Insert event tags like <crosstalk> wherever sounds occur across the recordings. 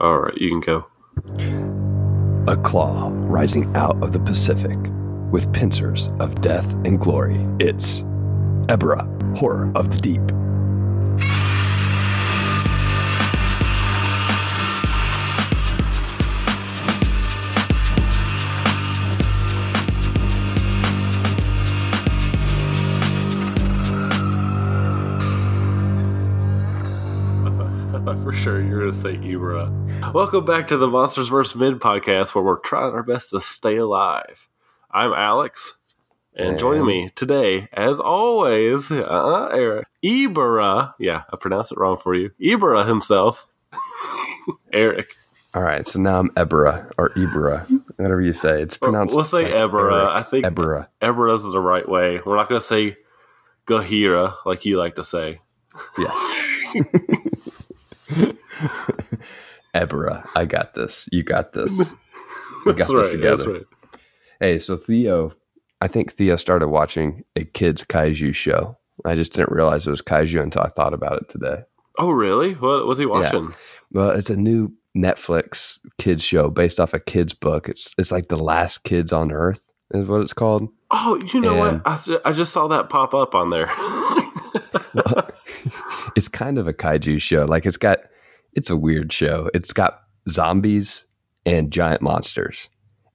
All right, you can go. A claw rising out of the Pacific with pincers of death and glory. It's Ebra, Horror of the Deep. Sure you were going to say Ibra. Welcome back to the Monsters vs. Men podcast, where we're trying our best to stay alive. I'm Alex, and joining me today, as always, uh, Eric Ibra. Yeah, I pronounced it wrong for you. Ibra himself, <laughs> Eric. All right, so now I'm Ebra or Ibra, whatever you say. It's pronounced. We'll say like Ebra. Eric. I think Ebra. is the right way. We're not going to say Gahira like you like to say. Yes. <laughs> <laughs> Ebra, I got this. You got this. <laughs> We got this together. That's right. Hey, so Theo, I think Theo started watching a kids kaiju show. I just didn't realize it was kaiju until I thought about it today. Oh, really? What was he watching? Well, it's a new Netflix kids show based off a kids book. It's it's like the last kids on Earth is what it's called. Oh, you know And- what? I just saw that pop up on there. <laughs> <laughs> It's kind of a kaiju show. Like it's got it's a weird show. It's got zombies and giant monsters.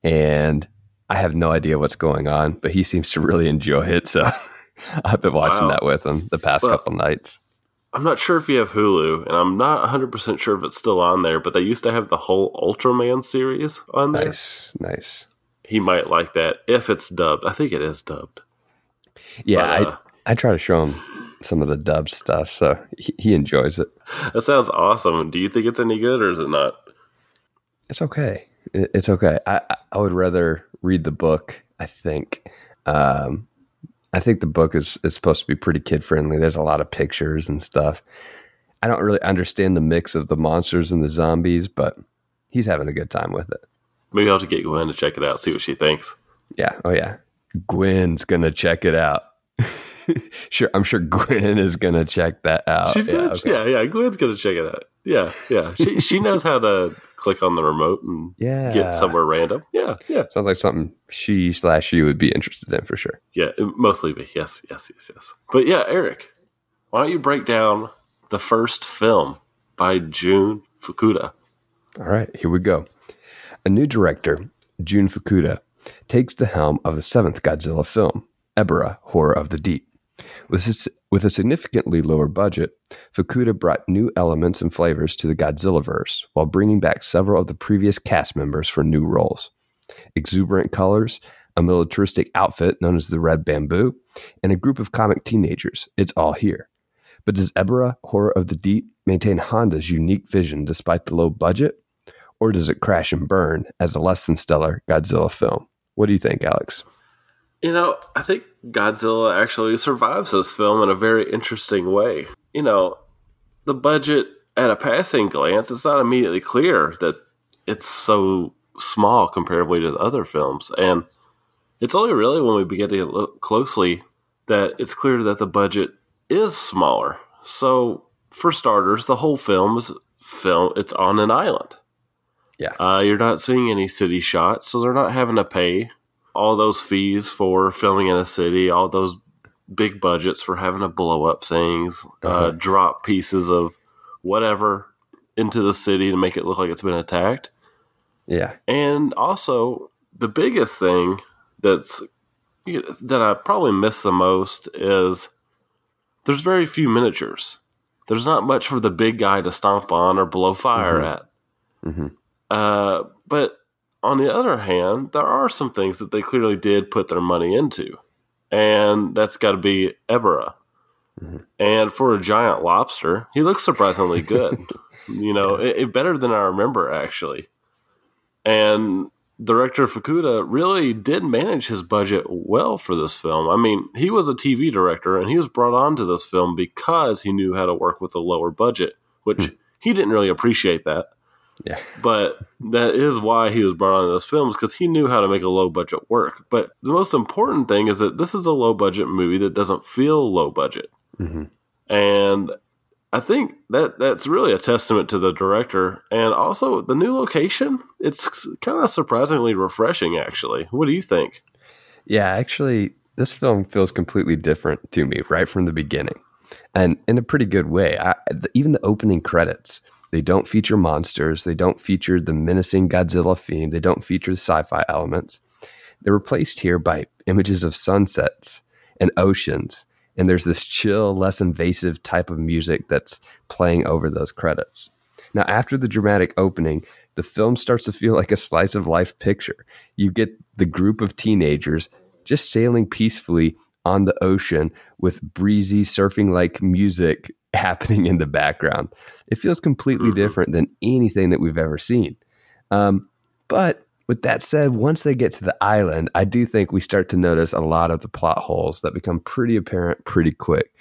And I have no idea what's going on, but he seems to really enjoy it. So <laughs> I've been watching Wow. that with him the past Well- couple nights. I'm not sure if you have Hulu, and I'm not 100% sure if it's still on there, but they used to have the whole Ultraman series on there. Nice, nice. He might like that if it's dubbed. I think it is dubbed. Yeah, But, uh, I I try to show him some of the dub stuff, so he, he enjoys it. That sounds awesome. Do you think it's any good or is it not? It's okay. It- It's okay. I I- I would rather read the book. I think. Um, I think the book is is supposed to be pretty kid friendly. There's a lot of pictures and stuff. I don't really understand the mix of the monsters and the zombies, but he's having a good time with it. Maybe I'll have to get Gwen to check it out, see what she thinks. Yeah. Oh yeah. Gwen's gonna check it out. <laughs> <laughs> sure, I'm sure Gwen is gonna check that out. She's Oh, yeah, gonna, okay. yeah, yeah. Gwen's gonna check it out. Yeah, yeah. She she knows how to click on the remote and Yeah. get somewhere random. Yeah, yeah, Sounds like something she slash you would be interested in for sure. yeah. Mostly me. Yes, yes, yes, yes. But yeah, Eric, why don't you break down the first film by Jun Fukuda? All right, here we go. A new director, Jun Fukuda, takes the helm of the seventh Godzilla film, Ebra, Horror of the Deep. With, with a significantly lower budget, Fukuda brought new elements and flavors to the Godzilla verse while bringing back several of the previous cast members for new roles. Exuberant colors, a militaristic outfit known as the Red Bamboo, and a group of comic teenagers. It's all here. But does Ebra, Horror of the Deep, maintain Honda's unique vision despite the low budget? Or does it crash and burn as a less than stellar Godzilla film? What do you think, Alex? You know, I think Godzilla actually survives this film in a very interesting way. You know, the budget at a passing glance, it's not immediately clear that it's so small comparatively to the other films. And it's only really when we begin to look closely that it's clear that the budget is smaller. So, for starters, the whole film is film it's on an island. Yeah. Uh, you're not seeing any city shots, so they're not having to pay all those fees for filming in a city, all those big budgets for having to blow up things, uh, Uh-huh. drop pieces of whatever into the city to make it look like it's been attacked. Yeah. And also, the biggest thing that's that I probably miss the most is there's very few miniatures. There's not much for the big guy to stomp on or blow fire Mhm. at. hmm Uh, but on the other hand, there are some things that they clearly did put their money into, and that's got to be Ebera. Mhm. And for a giant lobster, he looks surprisingly good. <laughs> you know, it, it- better than I remember actually. And director Fukuda really did manage his budget well for this film. I mean, he was a TV director, and he was brought on to this film because he knew how to work with a lower budget, which he didn't really appreciate that Yeah. but that is why he was brought on those films because he knew how to make a low budget work. But the most important thing is that this is a low budget movie that doesn't feel low budget. hmm And I think that that's really a testament to the director and also the new location. It's kind of surprisingly refreshing, actually. What do you think? Yeah, actually, this film feels completely different to me right from the beginning, and in a pretty good way. I, even the opening credits, they don't feature monsters, they don't feature the menacing Godzilla theme, they don't feature the sci-fi elements. They're replaced here by images of sunsets and oceans and there's this chill, less invasive type of music that's playing over those credits. Now, after the dramatic opening, the film starts to feel like a slice of life picture. You get the group of teenagers just sailing peacefully on the ocean with breezy surfing like music <laughs> happening in the background. It feels completely mm-hmm. different than anything that we've ever seen. Um, but with that said, once they get to the island, I do think we start to notice a lot of the plot holes that become pretty apparent pretty quick.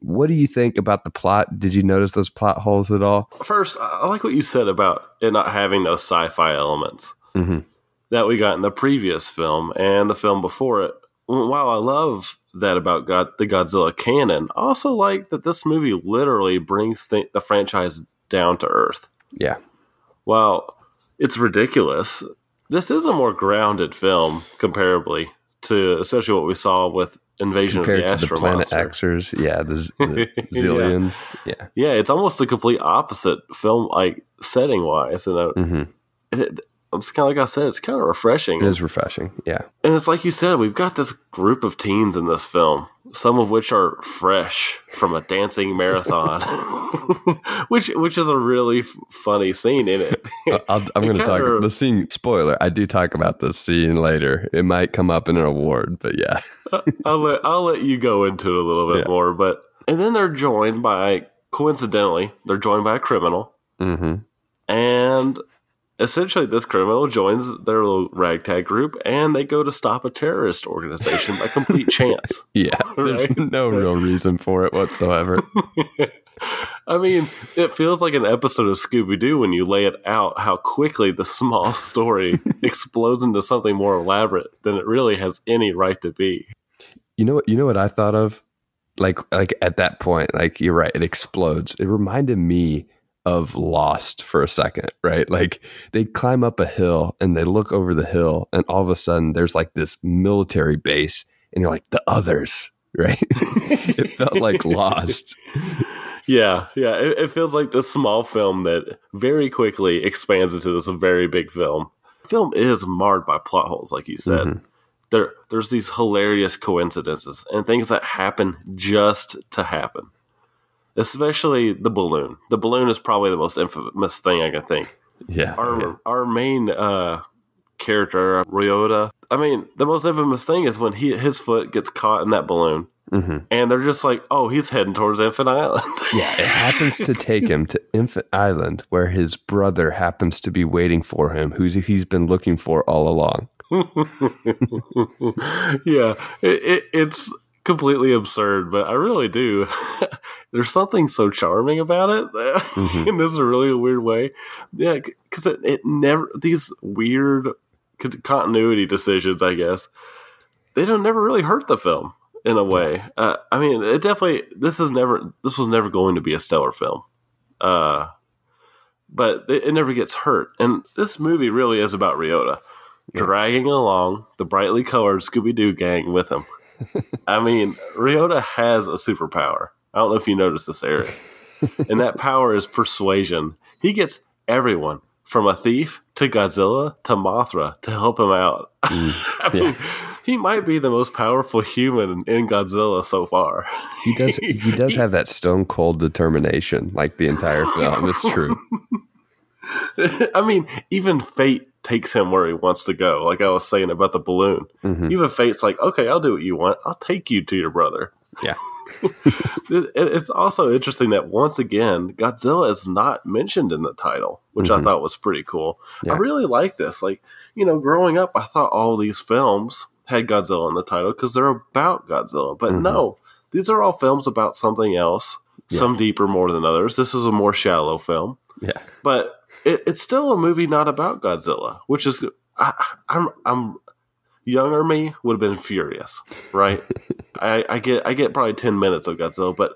What do you think about the plot? Did you notice those plot holes at all? First, I like what you said about it not having those sci fi elements mm-hmm. that we got in the previous film and the film before it. While I love that about God, the Godzilla canon, I also like that this movie literally brings th- the franchise down to earth. Yeah. While it's ridiculous, this is a more grounded film comparably to especially what we saw with Invasion Compared of the Astro the Planet Monster. Xers, yeah, the, the Xiliens, <laughs> yeah. yeah, yeah, it's almost the complete opposite film, like setting wise, and mm-hmm. it, it's kind of like I said, it's kind of refreshing. It is refreshing, yeah. And it's like you said, we've got this group of teens in this film, some of which are fresh from a dancing marathon, <laughs> which which is a really f- funny scene in it. i am going to talk of, the scene. Spoiler: I do talk about the scene later. It might come up in an award, but yeah, I'll let I'll let you go into it a little bit yeah. more. But and then they're joined by coincidentally, they're joined by a criminal. Mm-hmm. And essentially this criminal joins their little ragtag group and they go to stop a terrorist organization by complete <laughs> chance. Yeah, there's right? no real reason for it whatsoever. <laughs> I mean, it feels like an episode of Scooby Doo when you lay it out how quickly the small <laughs> story explodes into something more elaborate than it really has any right to be. You know what? You know what I thought of, like, like at that point, like you're right, it explodes. It reminded me of Lost for a second, right? Like they climb up a hill and they look over the hill, and all of a sudden there's like this military base, and you're like, the others, <laughs> right? <laughs> it felt like <laughs> Lost. Yeah, yeah. It, it, feels like this small film that very quickly expands into this very big film. The film is marred by plot holes, like you said. Mm-hmm. There, there's these hilarious coincidences and things that happen just to happen especially the balloon. The balloon is probably the most infamous thing I can think. Yeah. Our yeah. our main uh, character Ryota. I mean, the most infamous thing is when he his foot gets caught in that balloon. Mm-hmm. And they're just like, oh, he's heading towards Infant Island. <laughs> yeah, it happens to take him to Infant Island, where his brother happens to be waiting for him, who's he's been looking for all along. <laughs> yeah, it, it, it's completely absurd, but I really do. <laughs> There's something so charming about it <laughs> mm-hmm. in this really weird way. Yeah, because it, it never, these weird continuity decisions, I guess, they don't never really hurt the film in a way. Uh, I mean, it definitely, this is never, this was never going to be a stellar film. Uh, but it, it never gets hurt. And this movie really is about Ryota. Yeah. Dragging along the brightly colored Scooby Doo gang with him. <laughs> I mean, Ryota has a superpower. I don't know if you noticed this, Eric. <laughs> and that power is persuasion. He gets everyone from a thief to Godzilla to Mothra to help him out. <laughs> Mm, I mean, he might be the most powerful human in Godzilla so far. He does. He does have that stone cold determination, like the entire film. It's true. I mean, even fate takes him where he wants to go. Like I was saying about the balloon. Mm-hmm. Even fate's like, okay, I'll do what you want. I'll take you to your brother. Yeah. <laughs> it's also interesting that once again, Godzilla is not mentioned in the title, which mm-hmm. I thought was pretty cool. Yeah. I really like this. Like, you know, growing up, I thought all these films had Godzilla in the title because they're about Godzilla. But mm-hmm. no, these are all films about something else, yeah. some deeper more than others. This is a more shallow film. Yeah. But it, it's still a movie not about Godzilla, which is I, I'm I'm younger me would have been furious, right? <laughs> I, I get I get probably ten minutes of Godzilla, but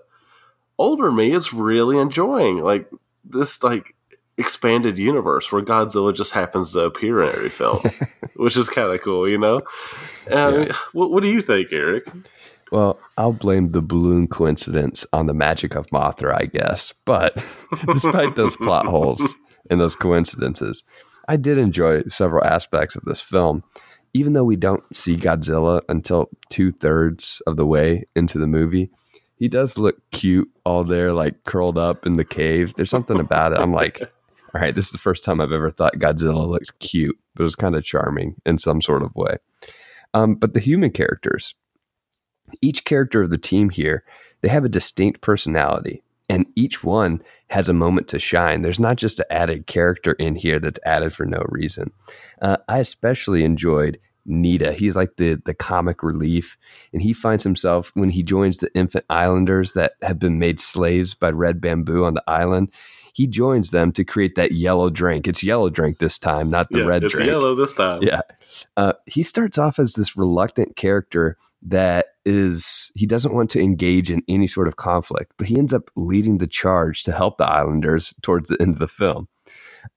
older me is really enjoying like this like expanded universe where Godzilla just happens to appear in every film, <laughs> which is kind of cool, you know. Um, yeah. what, what do you think, Eric? Well, I'll blame the balloon coincidence on the magic of Mothra, I guess. But <laughs> despite those plot holes and those coincidences, I did enjoy several aspects of this film. Even though we don't see Godzilla until two thirds of the way into the movie, he does look cute all there, like curled up in the cave. There's something about it. I'm like, <laughs> all right, this is the first time I've ever thought Godzilla looked cute, but it was kind of charming in some sort of way. Um, but the human characters, each character of the team here, they have a distinct personality, and each one has a moment to shine. There's not just an added character in here that's added for no reason. Uh, I especially enjoyed Nita. He's like the the comic relief, and he finds himself when he joins the infant islanders that have been made slaves by red bamboo on the island. He joins them to create that yellow drink. It's yellow drink this time, not the yeah, red it's drink. yellow this time. Yeah. Uh, he starts off as this reluctant character that is he doesn't want to engage in any sort of conflict, but he ends up leading the charge to help the Islanders towards the end of the film.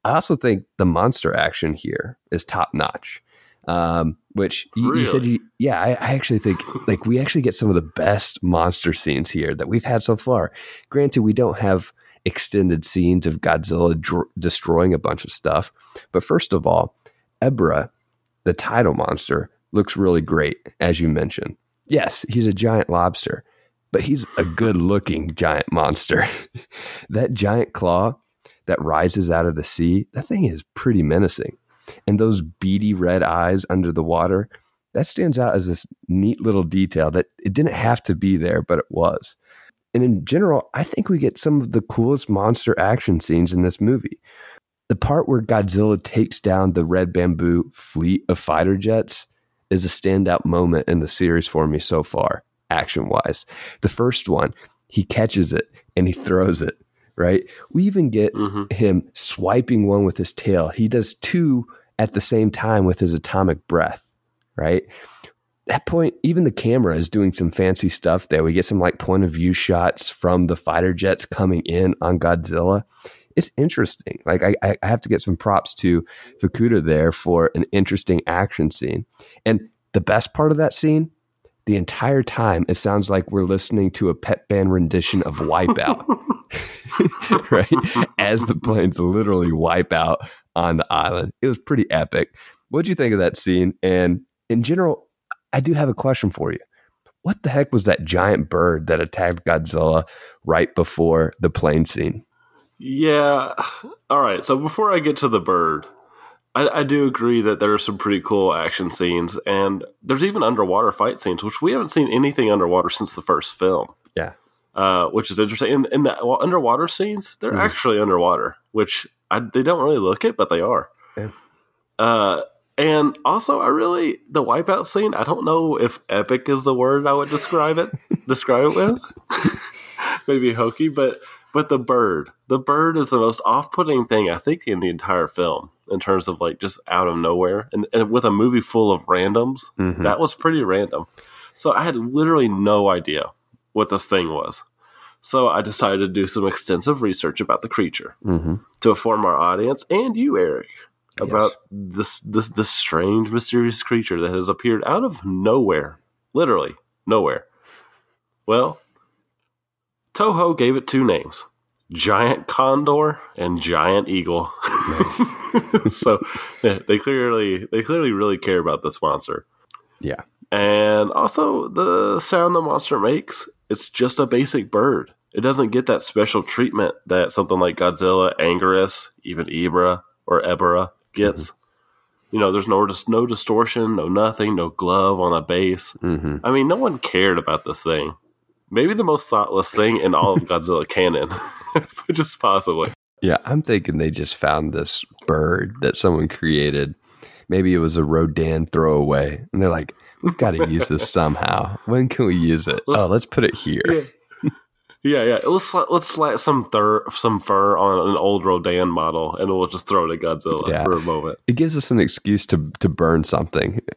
I also think the monster action here is top notch. Um, which you, really? you said, you, yeah, I, I, actually think <laughs> like we actually get some of the best monster scenes here that we've had so far. Granted, we don't have extended scenes of Godzilla dr- destroying a bunch of stuff, but first of all, Ebra, the title monster, looks really great, as you mentioned. Yes, he's a giant lobster, but he's a good looking giant monster. <laughs> that giant claw that rises out of the sea, that thing is pretty menacing and those beady red eyes under the water, that stands out as this neat little detail that it didn't have to be there, but it was. And in general, I think we get some of the coolest monster action scenes in this movie. The part where Godzilla takes down the red bamboo fleet of fighter jets is a standout moment in the series for me so far, action wise. The first one, he catches it and he throws it, right? We even get mm-hmm. him swiping one with his tail. He does two at the same time with his atomic breath, right? That point, even the camera is doing some fancy stuff there. We get some like point of view shots from the fighter jets coming in on Godzilla. It's interesting. Like I, I have to get some props to Fukuda there for an interesting action scene. And the best part of that scene, the entire time, it sounds like we're listening to a pet band rendition of Wipeout, <laughs> <laughs> right? As the planes literally wipe out on the island. It was pretty epic. What'd you think of that scene? And in general, I do have a question for you. What the heck was that giant bird that attacked Godzilla right before the plane scene? Yeah. All right. So before I get to the bird, I, I, do agree that there are some pretty cool action scenes, and there's even underwater fight scenes, which we haven't seen anything underwater since the first film. Yeah. Uh, which is interesting. In, in the well, underwater scenes, they're mm. actually underwater, which I, they don't really look it, but they are. Yeah. Uh, and also, I really the wipeout scene. I don't know if epic is the word I would describe it <laughs> describe it with. <laughs> Maybe hokey, but but the bird, the bird is the most off-putting thing I think in the entire film in terms of like just out of nowhere, and, and with a movie full of randoms, mm-hmm. that was pretty random. So I had literally no idea what this thing was. So I decided to do some extensive research about the creature mm-hmm. to inform our audience and you, Eric, about yes. this this this strange, mysterious creature that has appeared out of nowhere, literally nowhere. Well, Toho gave it two names: Giant Condor and Giant Eagle. Nice. <laughs> so yeah, they clearly they clearly really care about this monster. Yeah. And also the sound the monster makes it's just a basic bird. It doesn't get that special treatment that something like Godzilla, Anguirus, even Ibra or Ebirah gets. Mm-hmm. You know, there's no no distortion, no nothing, no glove on a bass. Mm-hmm. I mean, no one cared about this thing. Maybe the most thoughtless thing in all of Godzilla canon, <laughs> just possibly. Yeah, I'm thinking they just found this bird that someone created. Maybe it was a Rodan throwaway, and they're like, We've got to use this somehow. When can we use it? Oh, let's put it here. Yeah, yeah. yeah. Let's let's slap some thir- some fur on an old Rodan model, and we'll just throw it at Godzilla yeah. for a moment. It gives us an excuse to to burn something. <laughs>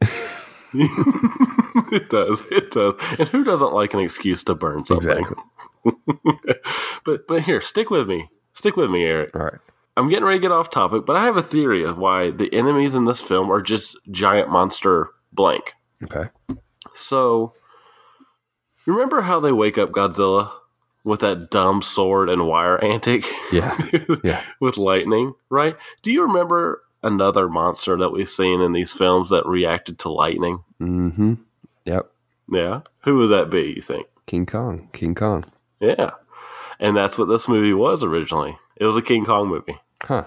<laughs> it does. It does. And who doesn't like an excuse to burn something? Exactly. <laughs> but but here, stick with me. Stick with me, Eric. All right. I'm getting ready to get off topic, but I have a theory of why the enemies in this film are just giant monster blank. Okay. So, remember how they wake up Godzilla with that dumb sword and wire antic? Yeah. <laughs> Yeah. with lightning, right? Do you remember another monster that we've seen in these films that reacted to lightning? Mm-hmm. Yep. Yeah. Who would that be, you think? King Kong. King Kong. Yeah. And that's what this movie was originally. It was a King Kong movie. Huh.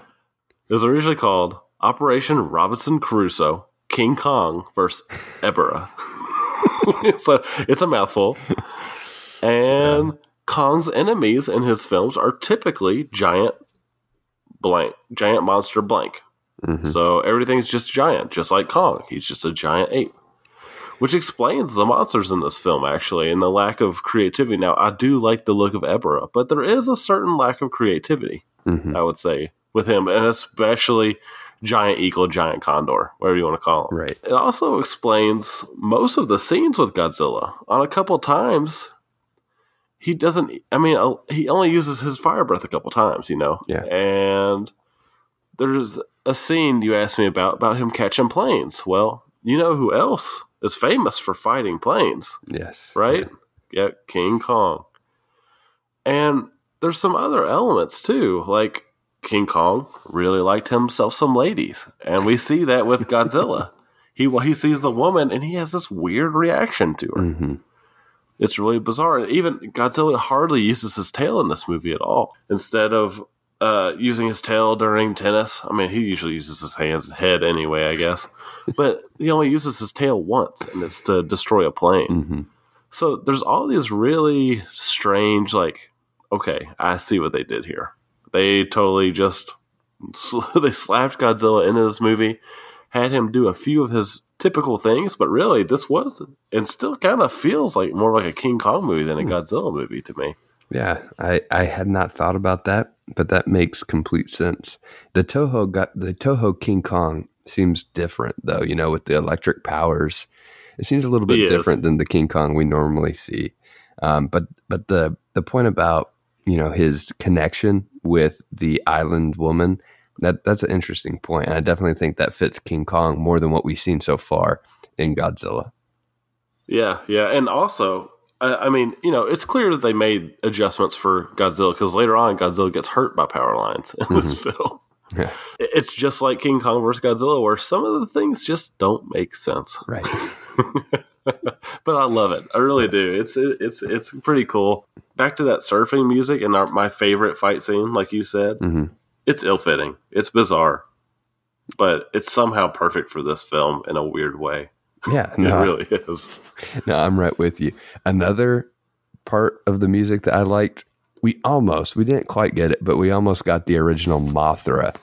It was originally called Operation Robinson Crusoe King Kong versus Ebera. it's, <laughs> a, it's a mouthful. And Kong's enemies in his films are typically giant blank, giant monster blank. Mhm. So everything's just giant, just like Kong. He's just a giant ape. Which explains the monsters in this film, actually, and the lack of creativity. Now, I do like the look of Ebera, but there is a certain lack of creativity, Mhm. I would say, with him, and especially giant eagle, giant condor, whatever you want to call him. Right. It also explains most of the scenes with Godzilla. On a couple times, he doesn't. I mean, uh, he only uses his fire breath a couple times, you know. Yeah. And there's a scene you asked me about about him catching planes. Well, you know who else is famous for fighting planes, Yes. right? Yeah, King Kong. And there's some other elements too, like King Kong really liked himself some ladies, and we see that with <laughs> Godzilla. he he sees the woman and he has this weird reaction to her. Mm-hmm. It's really bizarre. And even Godzilla hardly uses his tail in this movie at all. Instead of uh, using his tail during tennis, I mean, he usually uses his hands and head anyway, I guess. <laughs> but he only uses his tail once, and it's to destroy a plane. Mm-hmm. So there's all these really strange, like, okay, I see what they did here. They totally just <laughs> they slapped Godzilla into this movie, had him do a few of his typical things, but really this was and still kind of feels like more like a King Kong movie than a Godzilla movie to me. Yeah, I, I had not thought about that, but that makes complete sense. The Toho got the Toho King Kong seems different though, you know, with the electric powers. It seems a little bit He is. different than the King Kong we normally see. Um, but but the the point about you know his connection with the island woman that that's an interesting point, and I definitely think that fits King Kong more than what we've seen so far in Godzilla. Yeah, yeah, and also, I, I mean, you know, it's clear that they made adjustments for Godzilla because later on, Godzilla gets hurt by power lines in this film. Yeah. It's just like King Kong versus Godzilla, where some of the things just don't make sense. Right. <laughs> but I love it. I really do. It's it's it's pretty cool. Back to that surfing music and our, my favorite fight scene, like you said, hmm it's ill fitting. It's bizarre, but it's somehow perfect for this film in a weird way. Yeah. <laughs> It no, really is. No, I'm right with you. Another part of the music that I liked, we almost, we didn't quite get it, but we almost got the original Mothra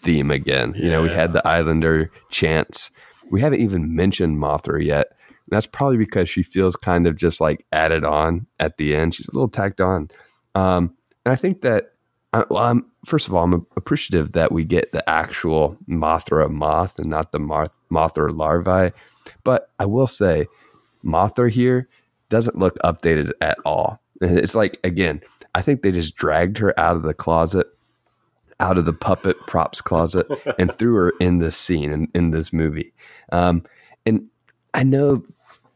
theme again. You know, we had the Islander chants. We haven't even mentioned Mothra yet. That's probably because she feels kind of just like added on at the end. She's a little tacked on. Um, and I think that, I, well, I'm, first of all, I'm appreciative that we get the actual Mothra moth and not the moth, Mothra larvae. But I will say, Mothra here doesn't look updated at all. It's like again, I think they just dragged her out of the closet, out of the puppet props closet, <laughs> and threw her in this scene in, in this movie. Um, and I know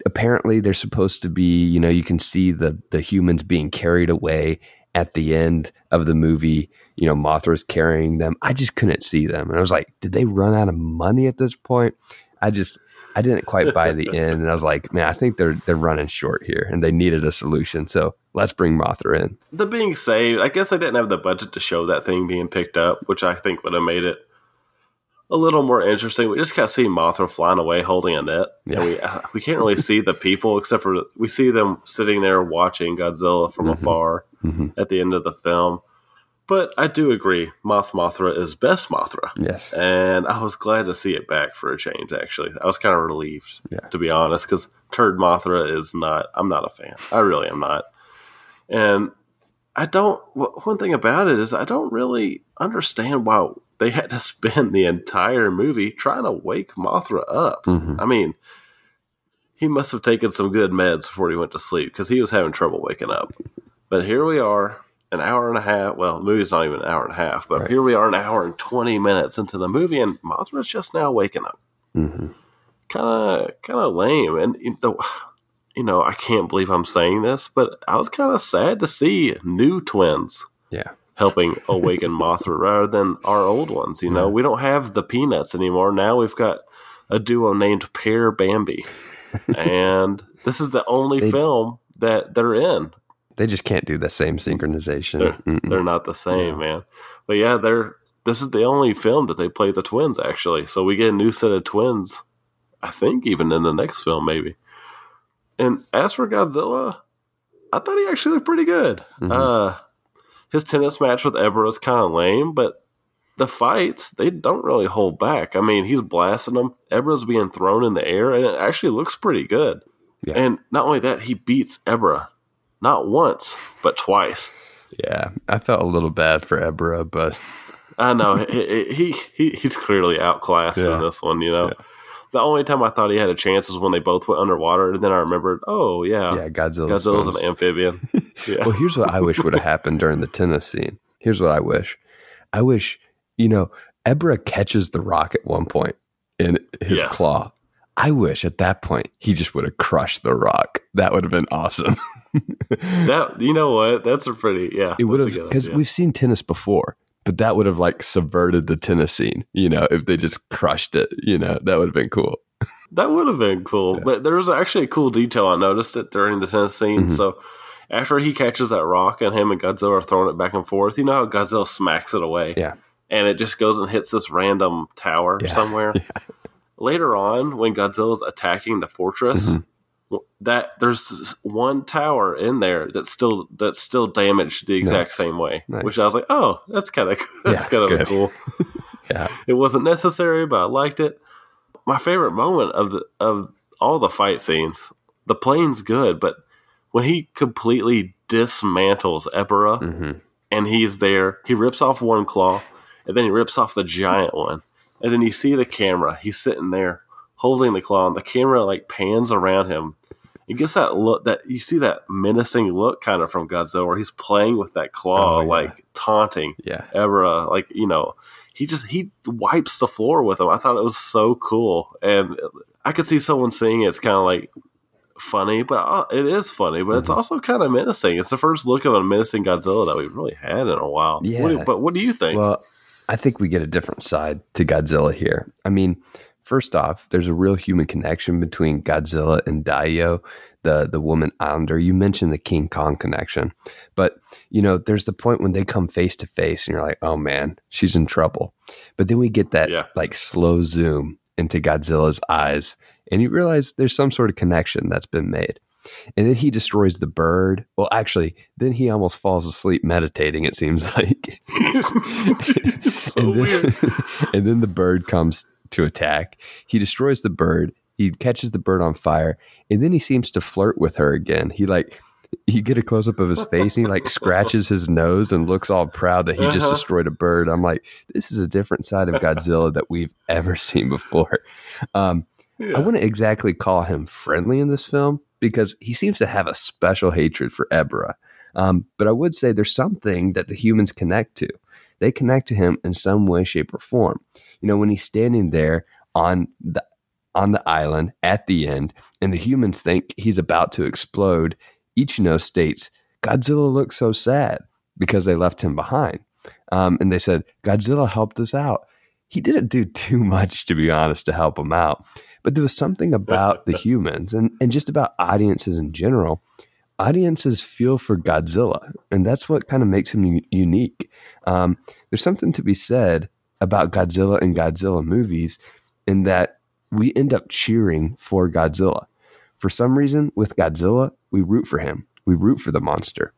apparently they're supposed to be, you know, you can see the the humans being carried away at the end of the movie. You know, Mothra's carrying them. I just couldn't see them, and I was like, did they run out of money at this point? I just I didn't quite buy the end, and I was like, man, I think they're they're running short here, and they needed a solution. So let's bring Mothra in. The being saved, I guess I didn't have the budget to show that thing being picked up, which I think would have made it a little more interesting. We just kind of see Mothra flying away holding a net. Yeah. And we uh, we can't really see the people except for we see them sitting there watching Godzilla from Mhm. afar Mhm. at the end of the film. But I do agree, Moth Mothra is best Mothra. Yes, And I was glad to see it back for a change, actually. I was kind of relieved, Yeah. to be honest, because Turd Mothra is not, I'm not a fan. I really am not. And I don't, one thing about it is I don't really understand why they had to <laughs> spend the entire movie trying to wake Mothra up. Mhm. I mean, he must have taken some good meds before he went to sleep because he was having trouble waking up. But here we are, an hour and a half. Well, the movie's not even an hour and a half, but Right. here we are, an hour and twenty minutes into the movie, and Mothra's just now waking up. Kind of, kind of lame. And you know, you know, I can't believe I'm saying this, but I was kind of sad to see new twins Yeah. helping awaken <laughs> Mothra rather than our old ones. You know, we don't have the Peanuts anymore. Now we've got a duo named Pair Bambi, <laughs> and this is the only They- film that they're in. They just can't do the same synchronization. They're, they're not the same, man. But yeah, they're. This is the only film that they play the twins actually. So we get a new set of twins. I think even in the next film, maybe. And as for Godzilla, I thought he actually looked pretty good. Mhm. Uh, his tennis match with Ebra is kind of lame, but the fights they don't really hold back. I mean, he's blasting them. Ebra's being thrown in the air, and it actually looks pretty good. Yeah. And not only that, he beats Ebra not once but twice. Yeah. I felt a little bad for Ebra, but I know he, he he he's clearly outclassed Yeah. in this one. You know, Yeah. the only time I thought he had a chance was when they both went underwater, and then I remembered, oh yeah, yeah, Godzilla. Godzilla's an amphibian. <laughs> Yeah, Well, here's what I wish would have happened during the tennis scene. Here's what I wish. I wish, you know, Ebra catches the rock at one point in his Yes. claw. I wish at that point he just would have crushed the rock. That would have been awesome. <laughs> that you know what? That's a pretty yeah. it would have because we've seen tennis before, but that would have like subverted the tennis scene. You know, if they just crushed it, you know, that would have been cool. That would have been cool. Yeah. But there was actually a cool detail. I noticed it during the tennis scene. Mhm. So after he catches that rock and him and Godzilla are throwing it back and forth, you know how Godzilla smacks it away? Yeah. And it just goes and hits this random tower Yeah. somewhere. <laughs> Later on, when Godzilla's attacking the fortress, Mhm. that there's this one tower in there that's still that's still damaged the exact Nice. same way. Nice. Which I was like, oh, that's kind of <laughs> that's Yeah, kind of cool. <laughs> <laughs> Yeah. It wasn't necessary, but I liked it. My favorite moment of the of all the fight scenes, the plane's good, but when he completely dismantles Ebera hmm and he's there, he rips off one claw and then he rips off the giant one. And then you see the camera. He's sitting there holding the claw and the camera like pans around him. It gets that look that you see that menacing look kind of from Godzilla where he's playing with that claw, Oh, yeah. like taunting Yeah. Ebra, like you know, he just he wipes the floor with him. I thought it was so cool, and I could see someone saying it's kind of like funny, but uh, it is funny, but it's Mhm. also kind of menacing. It's the first look of a menacing Godzilla that we've really had in a while. What Yeah. but what do you think? Well, I think we get a different side to Godzilla here. I mean, first off, there's a real human connection between Godzilla and Dayo, the the woman islander. You mentioned the King Kong connection, but you know, there's the point when they come face to face, and you're like, "Oh man, she's in trouble." But then we get that Yeah. like slow zoom into Godzilla's eyes, and you realize there's some sort of connection that's been made. And then he destroys the bird. Well, actually, then he almost falls asleep meditating. It seems <laughs> like. it's so and then, weird. <laughs> and then the bird comes to attack. He destroys the bird. He catches the bird on fire, and then he seems to flirt with her again. He like you get a close up of his face, and he like scratches his nose and looks all proud that he just Uh-huh. destroyed a bird. I'm like, this is a different side of Godzilla that we've ever seen before. Um, Yeah. I wouldn't exactly call him friendly in this film because he seems to have a special hatred for Ebra. Um, but I would say there's something that the humans connect to. They connect to him in some way, shape, or form. You know, when he's standing there on the on the island at the end, and the humans think he's about to explode, Ichino states, Godzilla looks so sad because they left him behind. Um, and they said, Godzilla helped us out. He didn't do <laughs> too much, to be honest, to help him out. But there was something about the <laughs> humans and, and just about audiences in general. Audiences feel for Godzilla, and that's what kind of makes him u- unique. Um, there's something to be said about Godzilla and Godzilla movies in that we end up cheering for Godzilla. For some reason, with Godzilla, we root for him. We root for the monster.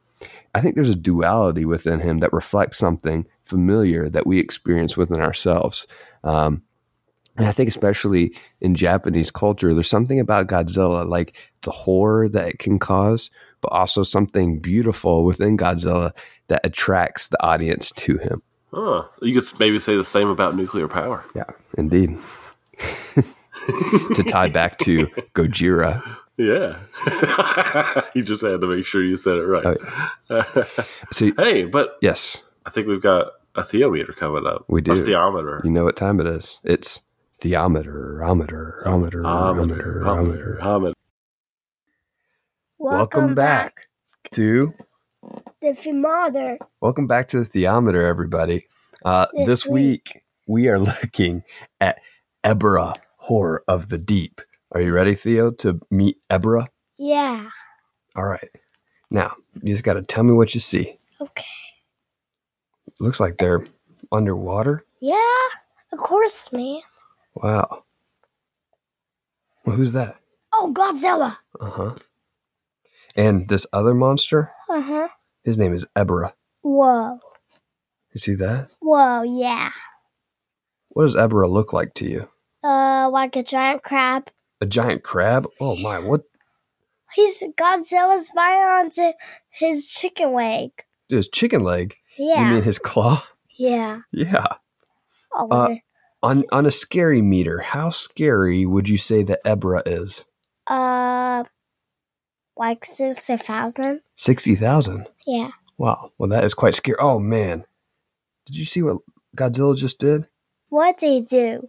I think there's a duality within him that reflects something familiar that we experience within ourselves. Um, and I think, especially in Japanese culture, there's something about Godzilla, like the horror that it can cause, but also something beautiful within Godzilla that attracts the audience to him. Huh. You could maybe say the same about nuclear power. Yeah, indeed. <laughs> to tie back to <laughs> Gojira. Yeah. <laughs> you just had to make sure you said it right. So, <laughs> hey, but yes, I think we've got a theometer coming up. We do. Or theometer. you know what time it is. It's theometer, ometer, ometer, ometer, ometer. Ometer. Welcome back to The thermometer. welcome back to the theometer, everybody. Uh, This this week. week. we are <laughs> looking at Ebera, horror of the deep. Are you ready, Theo, to meet Ebra? Yeah. All right. Now you just got to tell me what you see. Okay. Looks like they're underwater. Yeah. Of course, man. Wow. Well, who's that? Oh, Godzilla. Uh huh. And this other monster, Uh huh. his name is Ebra. Whoa. You see that? Whoa. Yeah. What does Ebra look like to you? Uh, like a giant crab. A giant crab? Oh my! What? He's Godzilla's biting onto his chicken leg. His chicken leg? Yeah. You mean his claw? yeah. Yeah. Oh, Uh, On on a scary meter, how scary would you say that Ebra is? uh, like sixty thousand. Sixty thousand. Yeah. Wow. Well, that is quite scary. Oh man! Did you see what Godzilla just did? What did he do?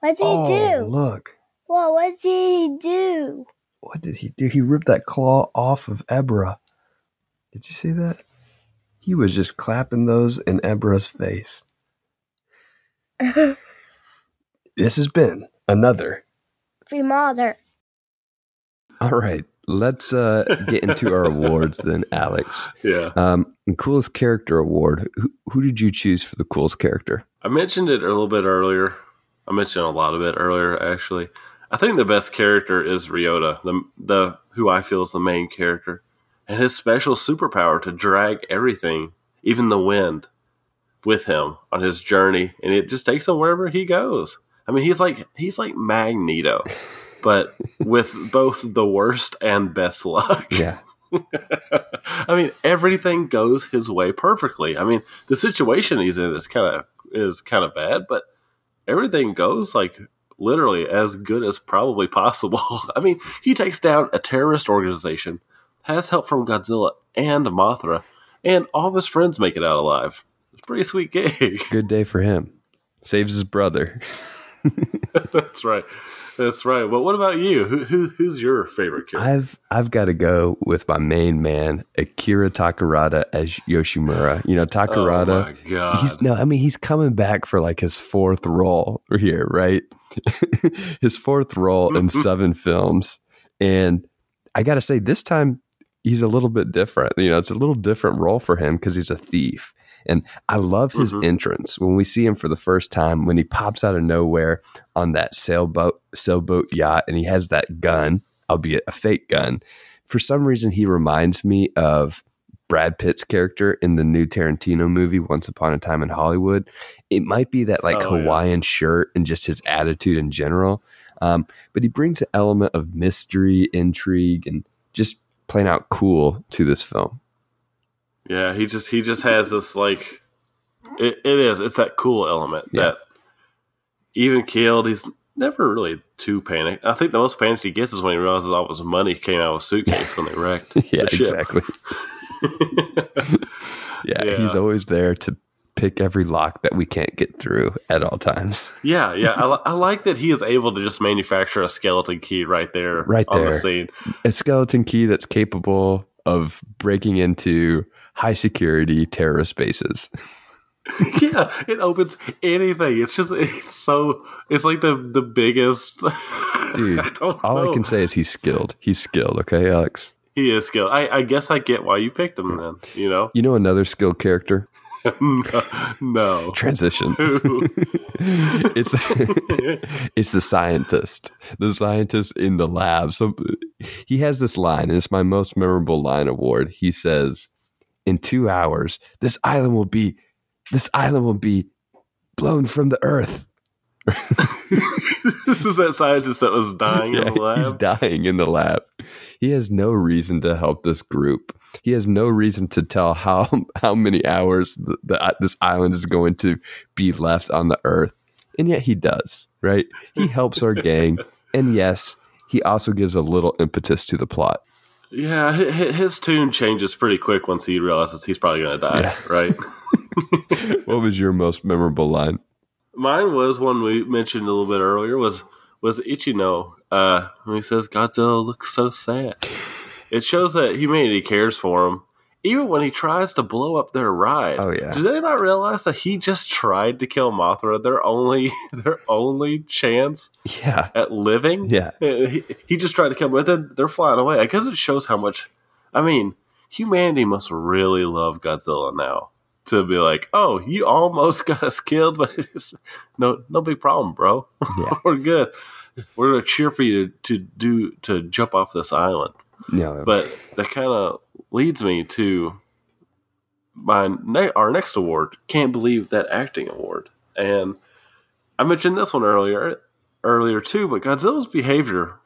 What did oh, he do? look! Whoa, what did he do? What did he do? He ripped that claw off of Ebra. Did you see that? He was just clapping those in Ebra's face. <laughs> This has been another. Thermometer. All right, let's uh, get into our awards then, Alex. <laughs> Yeah. Um, coolest character award. Who, who did you choose for the coolest character? I mentioned it a little bit earlier. I mentioned a lot of it earlier, actually. I think the best character is Ryota, the the who I feel is the main character, and his special superpower to drag everything, even the wind, with him on his journey, and it just takes him wherever he goes. I mean, he's like he's like Magneto, <laughs> but with both the worst and best luck. Yeah, <laughs> I mean, everything goes his way perfectly. I mean, the situation he's in is kind of is kind of bad, but everything goes like literally as good as probably possible. <laughs> I mean, he takes down a terrorist organization, has help from Godzilla and Mothra, and all of his friends make it out alive. It's a pretty sweet gig. <laughs> good day for him. Saves his brother. <laughs> That's right. That's right. But what about you? Who, who who's your favorite character? I've I've got to go with my main man, Akira Takarada as Yoshimura. You know, oh Takarada. my god! He's no, I mean he's coming back for like his fourth role here, right? <laughs> his fourth role in <laughs> seven films, and I got to say this time he's a little bit different. You know, it's a little different role for him because he's a thief, and I love his Mhm. entrance when we see him for the first time when he pops out of nowhere on that sailboat sailboat yacht, and he has that gun, albeit a fake gun. For some reason, he reminds me of Brad Pitt's character in the new Tarantino movie, Once Upon a Time in Hollywood. It might be that like Oh, yeah. Hawaiian shirt and just his attitude in general. Um, but he brings an element of mystery, intrigue, and just plain out cool to this film. Yeah, he just he just has this like it, it is it's that cool element Yeah. that even killed he's never really too panicked. I think the most panicked he gets is when he realizes all his money came out of his suitcase when they wrecked. <laughs> yeah, the exactly. <laughs> Yeah, Yeah. he's always there to pick every lock that we can't get through at all times. <laughs> yeah, yeah. I, I like that he is able to just manufacture a skeleton key right there, Right on there. the scene. a skeleton key that's capable of breaking into high security terrorist bases. <laughs> yeah, it opens anything. It's just it's so it's like the the biggest <laughs> Dude, I All. I can say is he's skilled. He's skilled, okay, Alex? he is skilled. I, I guess I get why you picked him then. You know, You know another skilled character? <laughs> no. Transition. it's it's the scientist. The scientist in the lab. So he has this line, and it's my most memorable line award. He says, In two hours, this island will be this island will be blown from the earth. <laughs> this is that scientist that was dying in the lab. He's dying in the lab. He has no reason to help this group. He has no reason to tell how <laughs> how many hours the, the, this island is going to be left on the earth. and yet he does, right? He helps our gang, <laughs> and yes, he also gives a little impetus to the plot. Yeah, hi- hi- his tune changes pretty quick once he realizes he's probably going to die, Yeah. right? <laughs> <laughs> What was your most memorable line? Mine was one we mentioned a little bit earlier was was Ichino uh, when he says Godzilla looks so sad. <laughs> It shows that humanity cares for him, even when he tries to blow up their ride. Oh, yeah. Do they not realize that he just tried to kill Mothra? Their only <laughs> their only chance Yeah, at living. Yeah. Eh, he, he just tried to kill, them, but then they're flying away. I guess it shows how much. I mean, humanity must really love Godzilla now to be like, oh, you almost <laughs> got us killed, but <laughs> it's no no big problem, bro. Yeah. We're good. We're gonna cheer for you to do to jump off this island. Yeah. But that kind of leads me to my ne- our next award. Can't believe that acting award. And I mentioned this one earlier earlier too, but Godzilla's behavior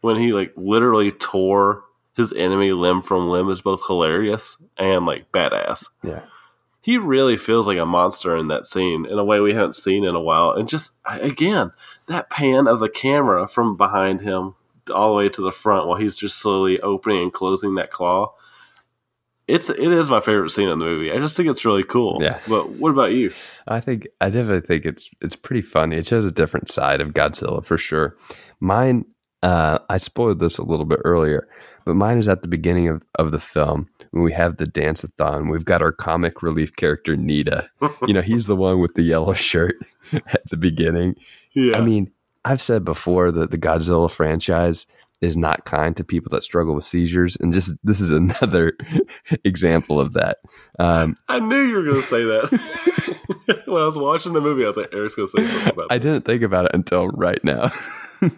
when he like literally tore his enemy limb from limb is both hilarious and like badass. yeah, He really feels like a monster in that scene in a way we haven't seen in a while. And just again, that pan of the camera from behind him all the way to the front while he's just slowly opening and closing that claw. It's it is my favorite scene in the movie. I just think it's really cool. Yeah. But what about you? I think I definitely think it's it's pretty funny. It shows a different side of Godzilla for sure. Mine, uh, I spoiled this a little bit earlier, but mine is at the beginning of, of the film when we have the dance-a-thon. We've got our comic relief character Nita. <laughs> you know, he's the one with the yellow shirt <laughs> at the beginning. Yeah. I mean, I've said before that the Godzilla franchise is not kind to people that struggle with seizures, and just this is <laughs> another example of that. Um, I knew you were gonna say that. <laughs> when I was watching the movie, I was like, Eric's gonna say something about I that. didn't think about it until right now. <laughs> but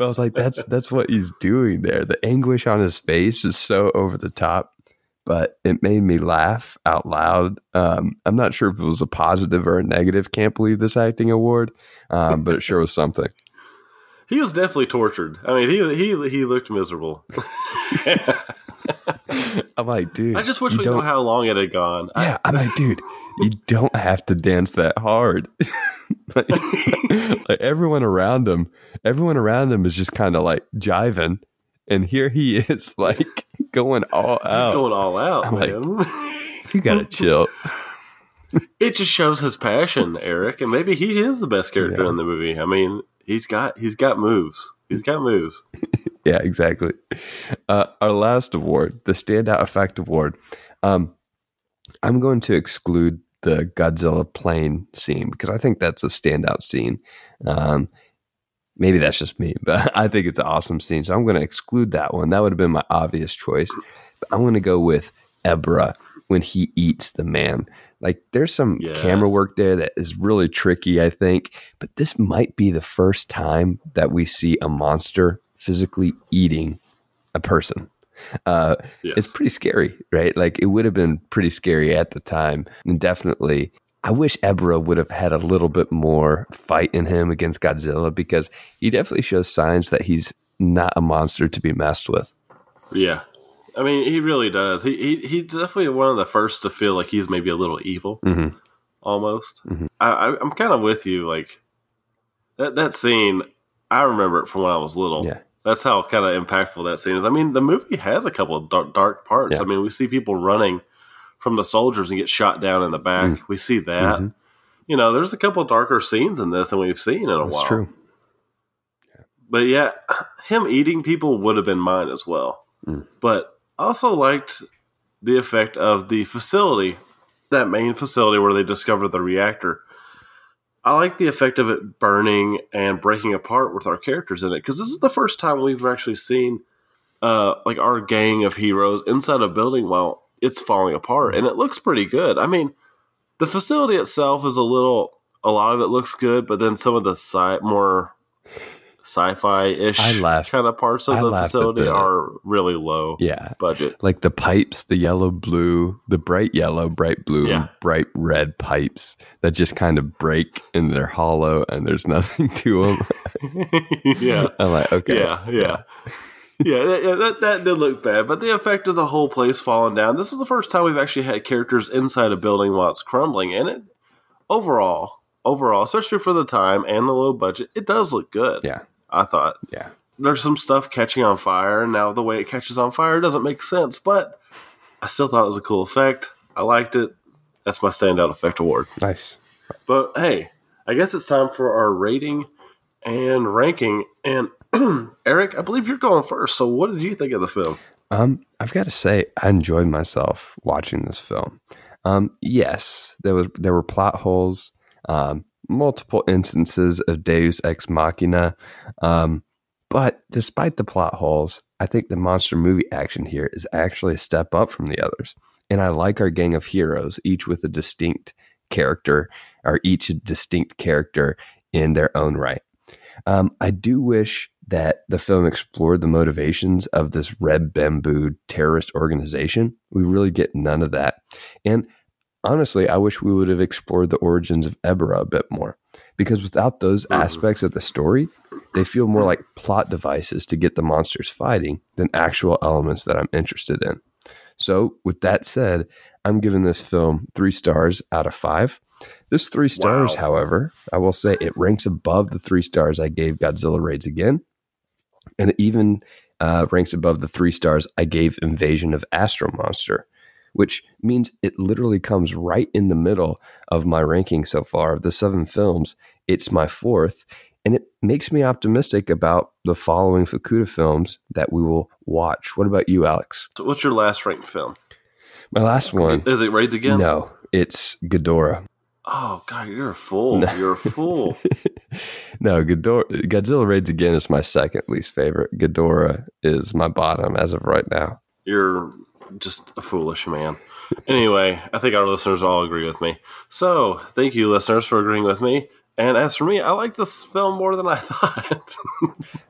I was like, that's that's what he's doing there. The anguish on his face is so over the top, but it made me laugh out loud. Um, I'm not sure if it was a positive or a negative. Can't believe this acting award, um, but it sure was something. He was definitely tortured. I mean, he he he looked miserable. <laughs> I'm like, dude, I just wish we knew how long it had gone. I- Yeah, I'm like, dude, you don't have to dance that hard. <laughs> like, <laughs> like, everyone around him, everyone around him is just kind of like jiving, and here he is, like going all he's out. going all out, I'm like- you gotta chill. it just shows his passion, Eric, and maybe he is the best character Yeah. in the movie. I mean, he's got he's got moves. He's got moves. <laughs> Yeah, exactly. Uh, our last award, the Standout Effect Award. Um, I'm going to exclude the Godzilla plane scene because I think that's a standout scene. Um, maybe that's just me, <laughs> but I think it's an awesome scene. So I'm going to exclude that one. That would have been my obvious choice. But I'm going to go with Ebirah when he eats the man. Like there's some Yes. camera work there that is really tricky, I think. But this might be the first time that we see a monster physically eating a person. Uh, Yes. It's pretty scary, right? Like it would have been pretty scary at the time. And definitely, I wish Ebirah would have had a little bit more fight in him against Godzilla because he definitely shows signs that he's not a monster to be messed with. yeah. I mean, he really does. He, he he's definitely one of the first to feel like he's maybe a little evil. Mm-hmm. almost. Mhm. I, I'm kind of with you. Like that that scene, I remember it from when I was little. Yeah. That's how kind of impactful that scene is. I mean, the movie has a couple of dark, dark parts. Yeah. I mean, we see people running from the soldiers and get shot down in the back. Mm. We see that. Mhm. You know, there's a couple darker scenes in this than we've seen in a That's while. true. But yeah, him eating people would have been mine as well. Mm. But I also liked the effect of the facility, that main facility where they discovered the reactor. I like the effect of it burning and breaking apart with our characters in it because this is the first time we've actually seen uh, like our gang of heroes inside a building while it's falling apart, and it looks pretty good. I mean, the facility itself is a little, a lot of it looks good, but then some of the sci- more sci-fi ish kind of parts of I the facility the- are really low Yeah. budget. Like the pipes, the yellow, blue, the bright yellow, bright blue, Yeah. and bright red pipes that just kind of break and they're hollow and there's <laughs> nothing to them. <laughs> yeah. I'm like, okay. Yeah, yeah. Yeah, that, yeah, that, that did look bad, but the effect of the whole place falling down. This is the first time we've actually had characters inside a building while it's crumbling, and it overall, overall, especially for the time and the low budget, it does look good. Yeah. I thought Yeah. there's some stuff catching on fire, now the way it catches on fire doesn't make sense, but I still thought it was a cool effect. I liked it. That's my standout effect award. Nice. But hey, I guess it's time for our rating and ranking. And <clears throat> Eric, I believe you're going first. So, what did you think of the film? Um, I've got to say, I enjoyed myself watching this film. Um, yes, there was there were plot holes, um, multiple instances of Deus ex machina, um, but despite the plot holes, I think the monster movie action here is actually a step up from the others, and I like our gang of heroes, each with a distinct character, or each a distinct character in their own right. Um, I do wish that the film explored the motivations of this red bamboo terrorist organization. We really get none of that. And honestly, I wish we would have explored the origins of Ebirah a bit more. Because without those Mhm. aspects of the story, they feel more like plot devices to get the monsters fighting than actual elements that I'm interested in. So, with that said, I'm giving this film three stars out of five. This three stars, Wow. however, I will say it ranks above the three stars I gave Godzilla Raids Again and it even uh, ranks above the three stars I gave Invasion of Astro Monster, which means it literally comes right in the middle of my ranking so far of the seven films. It's my fourth, and it makes me optimistic about the following Fukuda films that we will watch. What about you, Alex? So, what's your last ranked film? My last one. Is it Raids Again? No, it's Ghidorah. Oh, God, you're a fool. No. You're a fool. <laughs> no, Ghidorah, Godzilla Raids Again is my second least favorite. Ghidorah is my bottom as of right now. You're just a foolish man. Anyway, I think our listeners all agree with me. So, thank you, listeners, for agreeing with me. And as for me, I like this film more than I <laughs> thought.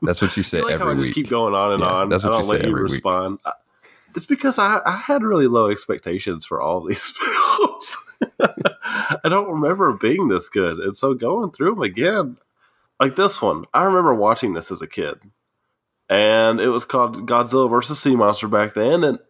That's what you say I like how every I just week. keep going on and Yeah, on. that's I what don't you let say you every week. respond. I- It's because I, I had really low expectations for all these <laughs> films. I don't remember being this good. And so going through them again, like this one, I remember watching this as a kid. And it was called Godzilla versus Sea Monster back then. And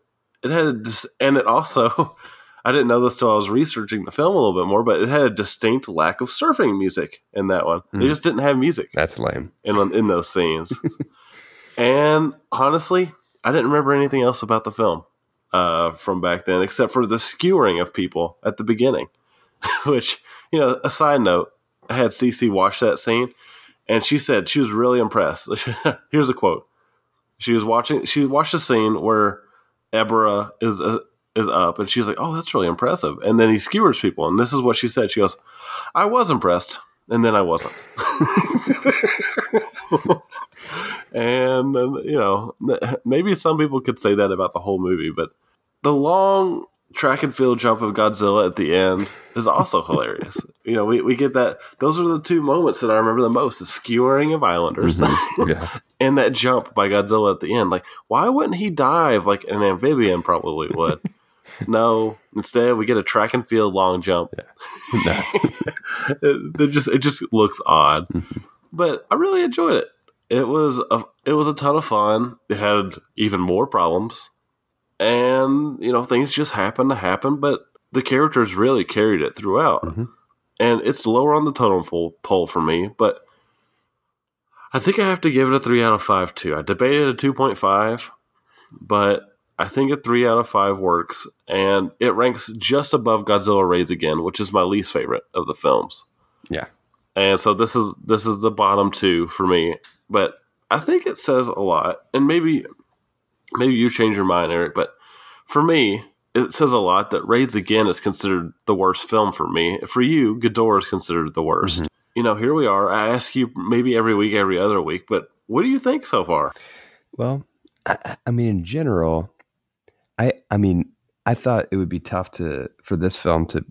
it had a dis- and it also, <laughs> I didn't know this till I was researching the film a little bit more, but it had a distinct lack of surfing music in that one. They Hmm. just didn't have music That's lame. in in those scenes. <laughs> and honestly, I didn't remember anything else about the film uh, from back then except for the skewering of people at the beginning. <laughs> Which, you know, a side note, I had Cece watch that scene, and she said she was really impressed. Here's a quote: She was watching. She watched a scene where Ebirah is uh, is up, and she's like, "Oh, that's really impressive." And then he skewers people, and this is what she said. She goes, "I was impressed." And then I wasn't. <laughs> and um, you know maybe some people could say that about the whole movie but the long track and field jump of godzilla at the end is also <laughs> hilarious you know we, we get that those are the two moments that i remember the most the skewering of islanders mm-hmm. <laughs> Yeah. and that jump by godzilla at the end like why wouldn't he dive like an amphibian probably would <laughs> no instead we get a track and field long jump No. it just it just looks odd. Mm-hmm. But I really enjoyed it. It was a it was a ton of fun. It had even more problems, and you know things just happen to happen. But the characters really carried it throughout, Mhm. and it's lower on the totem pole, pole for me. But I think I have to give it a three out of five too. I debated a two point five, but I think a three out of five works, and it ranks just above Godzilla Raids Again, which is my least favorite of the films. Yeah. And so this is this is the bottom two for me, but I think it says a lot, and maybe maybe you change your mind, Eric. But for me, it says a lot that Raids Again is considered the worst film for me. For you, Ghidorah is considered the worst. You know, here we are. I ask you maybe every week, every other week, but what do you think so far? Well, I, I- I mean, in general, I I mean, I thought it would be tough to for this film to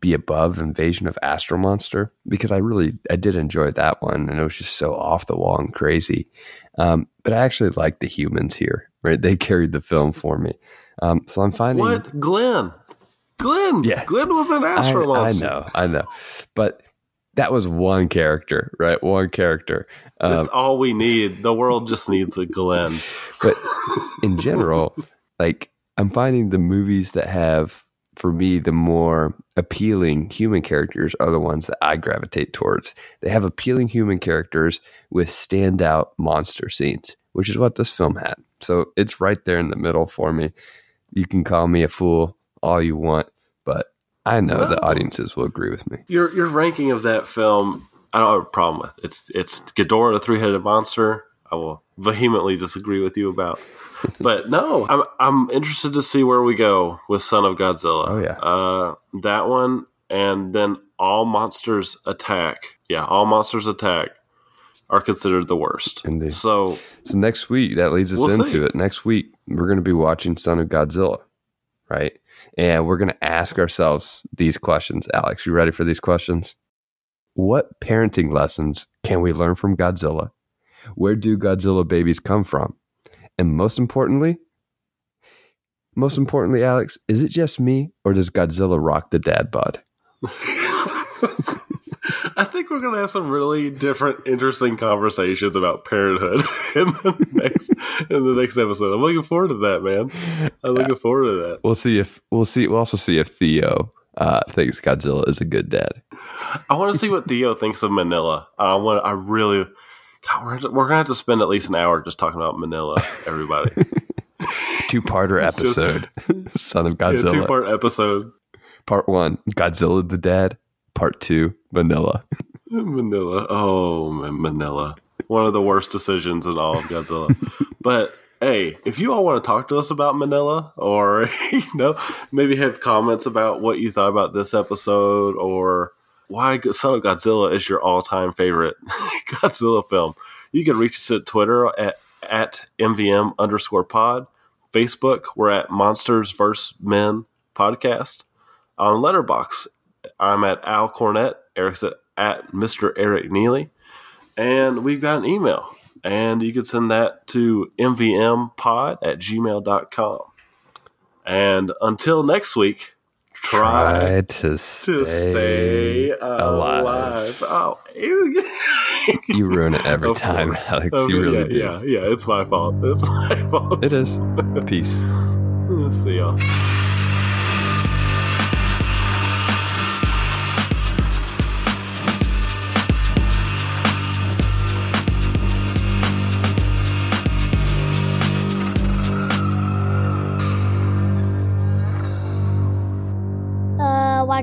be above Invasion of Astro Monster because I really I did enjoy that one and it was just so off the wall and crazy. Um, but I actually like the humans here. Right, they carried the film for me. Um, so I'm finding What, Glenn? Glenn, Yeah. Glenn was an I, Astro I know, I know, but that was one character, right? One character. Um, That's all we need. The world just needs a Glenn. but <laughs> in general, like I'm finding the movies that have for me, the more appealing human characters are the ones that I gravitate towards. They have appealing human characters with standout monster scenes, which is what this film had. So it's right there in the middle for me. You can call me a fool all you want, but I know the audiences will agree with me. Your your ranking of that film, I don't have a problem with. It's it's Ghidorah, the three headed monster. I will vehemently disagree with you about. <laughs> But no, I'm I'm interested to see where we go with Son of Godzilla. Oh, yeah. uh, that one, and then All Monsters Attack. Yeah, All Monsters Attack are considered the worst. Indeed. So So next week, that leads us We'll into see. it. Next week, we're going to be watching Son of Godzilla, right? And we're going to ask ourselves these questions. Alex, you ready for these questions? What parenting lessons can we learn from Godzilla? Where do Godzilla babies come from? And most importantly, most importantly, Alex, is it just me or does Godzilla rock the dad bod? <laughs> I think we're gonna have some really different, interesting conversations about parenthood <laughs> in the next in the next episode. I'm looking forward to that, man. I'm looking forward to that. We'll see if we'll see. We'll also see if Theo uh, thinks Godzilla is a good dad. I want to see what Theo thinks of Minilla. I want. I really. God, we're, we're gonna have to spend at least an hour just talking about Minilla. Everybody, <laughs> Two-parter It's just- episode, <laughs> Son of yeah, Godzilla. two part episode. Part one, Godzilla the dad. Part two, Minilla. <laughs> Minilla. Oh, man, Minilla. One of the worst decisions in all of Godzilla. <laughs> but hey, if you all want to talk to us about Minilla or, <laughs> you know, maybe have comments about what you thought about this episode or why Son of Godzilla is your all time favorite Godzilla film, you can reach us at Twitter at, at MVM underscore pod. Facebook, we're at Monsters vs. Men podcast. On Letterboxd, I'm at Al Cornett. Eric's at, at Mr. Eric Neely. And we've got an email. And you can send that to mvmpod at gmail.com. And until next week, try, Try to to stay, stay alive. alive. Oh, <laughs> You ruin it every Of time, course. Alex. Oh, you really yeah, do. yeah, yeah. It's my fault. It's <laughs> my fault. It is. Peace. <laughs> See y'all.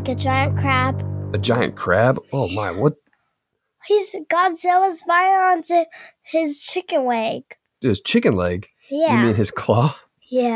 Like a giant crab. A giant crab? Oh my! What He's Godzilla's biting onto his chicken leg. His chicken leg? Yeah. You mean his claw? yeah.